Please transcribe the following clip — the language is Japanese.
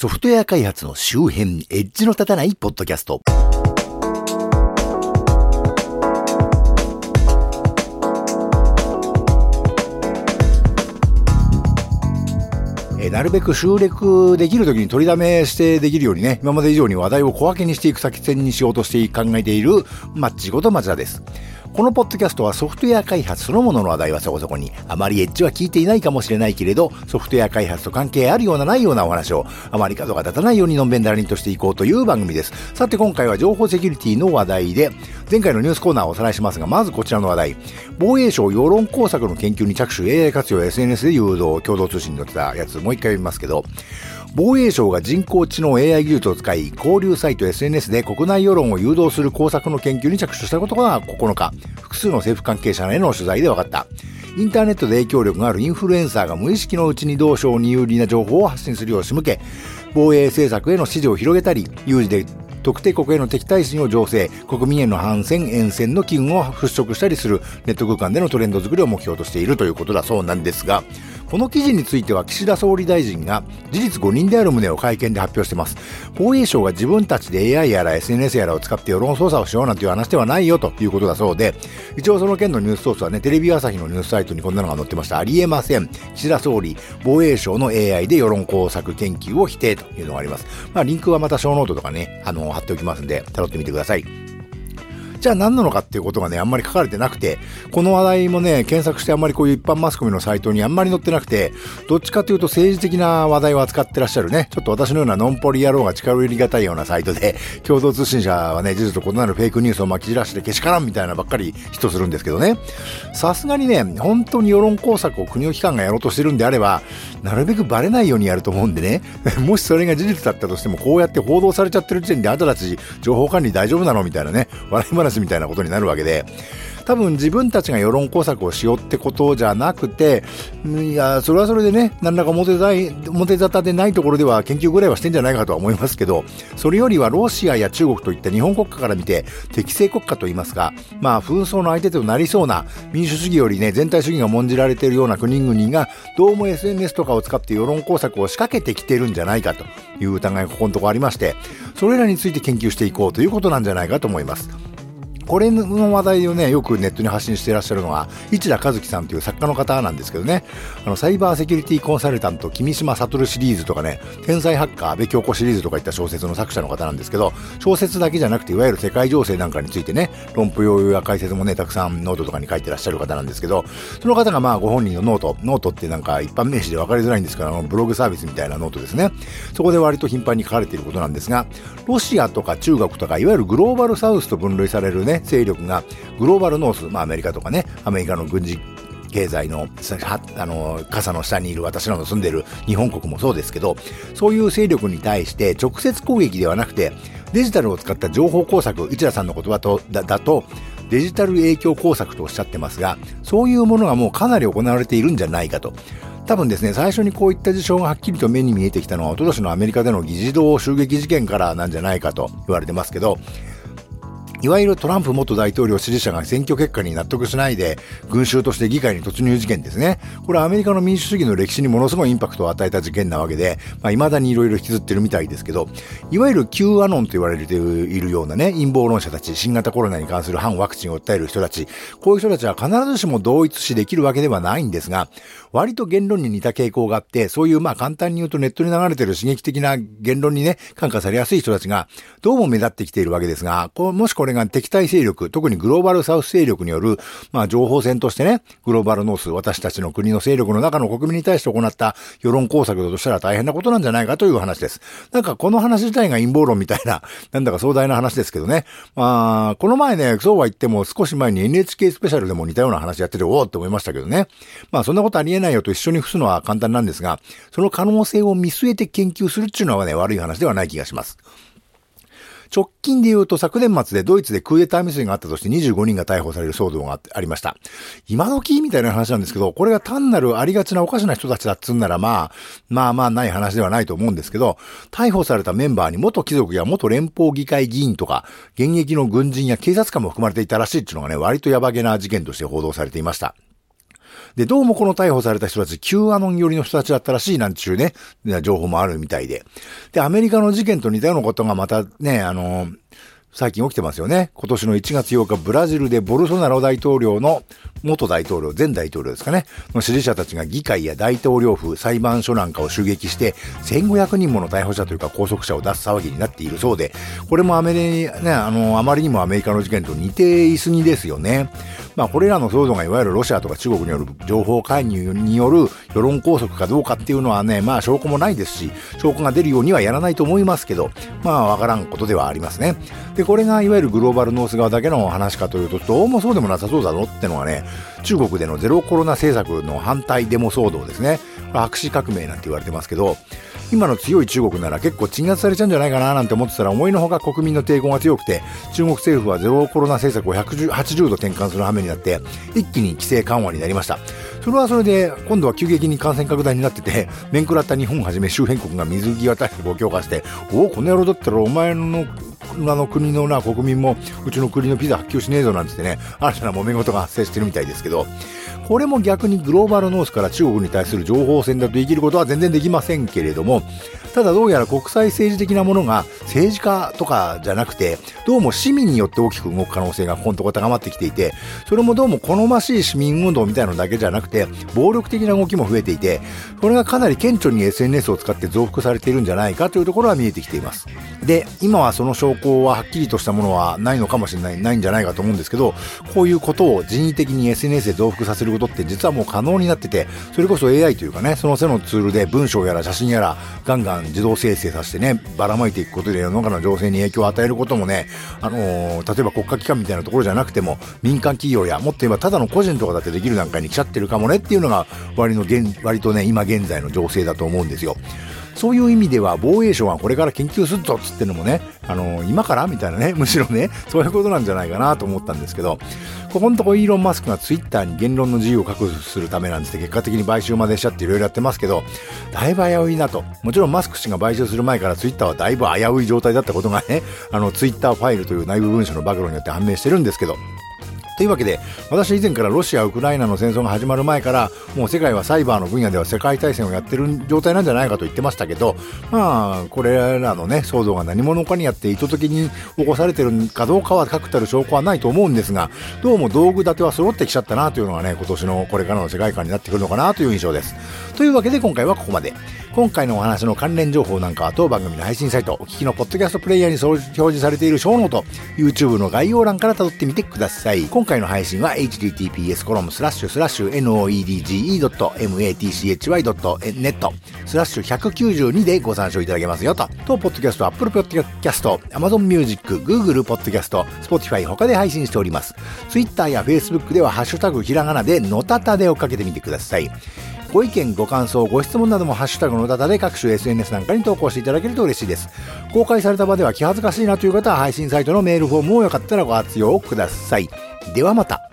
ソフトウェア開発の周辺、エッジの立たないポッドキャスト。なるべく収録できるときに取りだめしてできるようにね、今まで以上に話題を小分けにしていく先線にしようとして考えている、マッチこと松田です。このポッドキャストはソフトウェア開発そのものの話題はそこそこに、あまりエッジは聞いていないかもしれないけれど、ソフトウェア開発と関係あるようなないようなお話を、あまり角が立たないようにのんべんだらりんとしていこうという番組です。さて今回は情報セキュリティの話題で、前回のニュースコーナーをおさらいしますが、まずこちらの話題。防衛省世論工作の研究に着手 AI 活用 SNS で誘導共同通信に載ってたやつ、もう一回読みますけど、防衛省が人工知能 AI 技術を使い、交流サイト SNS で国内世論を誘導する工作の研究に着手したことが9日、複数の政府関係者への取材で分かった。インターネットで影響力があるインフルエンサーが無意識のうちに同省に有利な情報を発信するよう仕向け、防衛政策への支持を広げたり、有事で特定国への敵対心を醸成、国民への反戦、沿線の機運を払拭したりするネット空間でのトレンド作りを目標としているということだそうなんですが、この記事については岸田総理大臣が事実誤認である旨を会見で発表しています。防衛省が自分たちで AI やら SNS やらを使って世論操作をしようなんていう話ではないよということだそうで、一応その件のニュースソースはね、テレビ朝日のニュースサイトにこんなのが載ってました。ありえません。岸田総理、防衛省の AI で世論工作研究を否定というのがあります。まあ、リンクはまたショーノートとかね、あの、貼っておきますんで、辿ってみてください。じゃあ何なのかっていうことがね、あんまり書かれてなくて、この話題もね、検索してあんまりこういう一般マスコミのサイトにあんまり載ってなくて、どっちかというと政治的な話題を扱ってらっしゃるね、ちょっと私のようなノンポリ野郎が近寄りがたいようなサイトで、共同通信社はね、事実と異なるフェイクニュースを巻き散らしてけしからんみたいなばっかり人するんですけどね、さすがにね、本当に世論工作を国の機関がやろうとしてるんであれば、なるべくバレないようにやると思うんでね、もしそれが事実だったとしても、こうやって報道されちゃってる時点であんたたち情報管理大丈夫なのみたいなね、笑い話みたいなことになるわけで、多分自分たちが世論工作をしようってことじゃなくて、いや、それはそれでね、何らか表表沙汰でないところでは研究ぐらいはしてんじゃないかとは思いますけど、それよりはロシアや中国といった日本国家から見て、適正国家といいますか、まあ紛争の相手となりそうな民主主義よりね、全体主義が重んじられているような国々が、どうも SNS とかを使って世論工作を仕掛けてきてるんじゃないかという疑いがここのところありまして、それらについて研究していこうということなんじゃないかと思います。これの話題をね、よくネットに発信していらっしゃるのは、一田和樹さんという作家の方なんですけどね、あの、サイバーセキュリティコンサルタント、君島悟シリーズとかね、天才ハッカー、安部響子シリーズとかいった小説の作者の方なんですけど、小説だけじゃなくて、いわゆる世界情勢なんかについてね、論布用語や解説もね、たくさんノートとかに書いてらっしゃる方なんですけど、その方がまあ、ご本人のノート、ノートってなんか一般名詞で分かりづらいんですけど、あの、ブログサービスみたいなノートですね。そこで割と頻繁に書かれていることなんですが、ロシアとか中国とか、いわゆるグローバルサウスと分類されるね、勢力が、グローバルノース、まあアメリカとかね、アメリカの軍事経済の、あの、傘の下にいる私らの住んでる日本国もそうですけど、そういう勢力に対して直接攻撃ではなくて、デジタルを使った情報工作、一田さんの言葉とだだと、デジタル影響工作とおっしゃってますが、そういうものがもうかなり行われているんじゃないかと。多分ですね、最初にこういった事象がはっきりと目に見えてきたのは、おととしのアメリカでの議事堂襲撃事件からなんじゃないかと言われてますけど、いわゆるトランプ元大統領支持者が選挙結果に納得しないで、群衆として議会に突入事件ですね。これはアメリカの民主主義の歴史にものすごいインパクトを与えた事件なわけで、まあ、未だにいろいろ引きずってるみたいですけど、いわゆる Q アノンと言われているようなね、陰謀論者たち、新型コロナに関する反ワクチンを訴える人たち、こういう人たちは必ずしも同一視できるわけではないんですが、割と言論に似た傾向があって、そういうまあ簡単に言うとネットに流れてる刺激的な言論にね、感化されやすい人たちが、どうも目立ってきているわけですが、こもしこれが敵対勢力力、特にグローバルサウス勢力による、まあ、情報戦としてね、グローバルノース、私たちの国の勢力の中の国民に対して行った世論工作だとしたら大変なことなんじゃないかという話です。なんかこの話自体が陰謀論みたいな、なんだか壮大な話ですけどね。まあ、この前ね、そうは言っても少し前に NHK スペシャルでも似たような話やってて、おおって思いましたけどね。まあ、そんなことありえないよと一緒に伏すのは簡単なんですが、その可能性を見据えて研究するっていうのはね、悪い話ではない気がします。直近で言うと昨年末でドイツでクーデター未遂があったとして25人が逮捕される騒動がありました。今時みたいな話なんですけど、これが単なるありがちなおかしな人たちだっつんならまあ、まあまあない話ではないと思うんですけど、逮捕されたメンバーに元貴族や元連邦議会議員とか、現役の軍人や警察官も含まれていたらしいっていうのがね、割とやばげな事件として報道されていました。で、どうもこの逮捕された人たち、Q アノン寄りの人たちだったらしいなんちゅうね、情報もあるみたいで。で、アメリカの事件と似たようなことがまたね、あの、最近起きてますよね。今年の1月8日、ブラジルでボルソナロ大統領の元大統領、前大統領ですかね、の支持者たちが議会や大統領府、裁判所なんかを襲撃して、1500人もの逮捕者というか拘束者を出す騒ぎになっているそうで、これもアメリ、ね、あの、あまりにもアメリカの事件と似ていすぎですよね。まあ、これらの騒動がいわゆるロシアとか中国による情報介入による世論拘束かどうかっていうのはね、まあ、証拠もないですし、証拠が出るようにはやらないと思いますけど、まあ、わからんことではありますね。で、これがいわゆるグローバルノース側だけの話かというと、どうもそうでもなさそうだろってのはね、中国でのゼロコロナ政策の反対デモ騒動ですね。白紙革命なんて言われてますけど、今の強い中国なら結構鎮圧されちゃうんじゃないかななんて思ってたら思いのほか国民の抵抗が強くて、中国政府はゼロコロナ政策を180度転換する羽目になって、一気に規制緩和になりました。それはそれで、今度は急激に感染拡大になってて、面食らった日本をはじめ周辺国が水際対策を強化して、おお、この野郎だったらお前のあの国のな国民もうちの国のピザ発給しねえぞなんてね、新たな揉め事が発生してるみたいですけど、これも逆にグローバルノースから中国に対する情報戦だと言い切ることは全然できませんけれども、ただどうやら国際政治的なものが政治家とかじゃなくて、どうも市民によって大きく動く可能性がここのところ高まってきていて、それもどうも好ましい市民運動みたいなのだけじゃなくて、暴力的な動きも増えていて、これがかなり顕著に SNS を使って増幅されているんじゃないかというところは見えてきています。で、今はその証拠ははっきりとしたものはないのかもしれない、ないんじゃないかと思うんですけど、こういうことを人為的に SNS で増幅させることって実はもう可能になってて、それこそ AI というかね、その背のツールで文章やら写真やらガンガン自動生成させてね、ばらまいていくことで世の中の情勢に影響を与えることもね、あのー、例えば国家機関みたいなところじゃなくても、民間企業や、もっと言えばただの個人とかだってできる段階に来ちゃってるかもねっていうのが、割の現、割とね、今現在の情勢だと思うんですよ。そういう意味では防衛省がこれから研究するぞっつってのもね、あのー、今から？みたいなね、むしろね、そういうことなんじゃないかなと思ったんですけど、ここのとこイーロン・マスクがツイッターに言論の自由を確保するためなんですって結果的に買収までしちゃっていろいろやってますけど、だいぶ危ういなと。もちろんマスク氏が買収する前からツイッターはだいぶ危うい状態だったことがね、あのツイッターファイルという内部文書の暴露によって判明してるんですけど、というわけで、私以前からロシア・ウクライナの戦争が始まる前から、もう世界はサイバーの分野では世界大戦をやってる状態なんじゃないかと言ってましたけど、まあ、これらのね、騒動が何者かにやって意図的に起こされてるかどうかは確たる証拠はないと思うんですが、どうも道具立ては揃ってきちゃったなというのがね、今年のこれからの世界観になってくるのかなという印象です。というわけで今回はここまで。今回のお話の関連情報なんかは当番組の配信サイト、お聞きのポッドキャストプレイヤーに表示されている小ノート、YouTube の概要欄から辿ってみてください。今回の配信は https コロムスラッシュスラッシュ noedge.matchy.net スラッシュ192でご参照いただけますよと。と、ポッドキャスト、Apple Podcast、Amazon Music、Google Podcast、Spotify 他で配信しております。Twitter や Facebook ではハッシュタグひらがなでのたたで追っかけてみてください。ご意見、ご感想、ご質問などもハッシュタグのダタで各種 SNS なんかに投稿していただけると嬉しいです。公開された場では気恥ずかしいなという方は配信サイトのメールフォームをよかったらご活用ください。ではまた。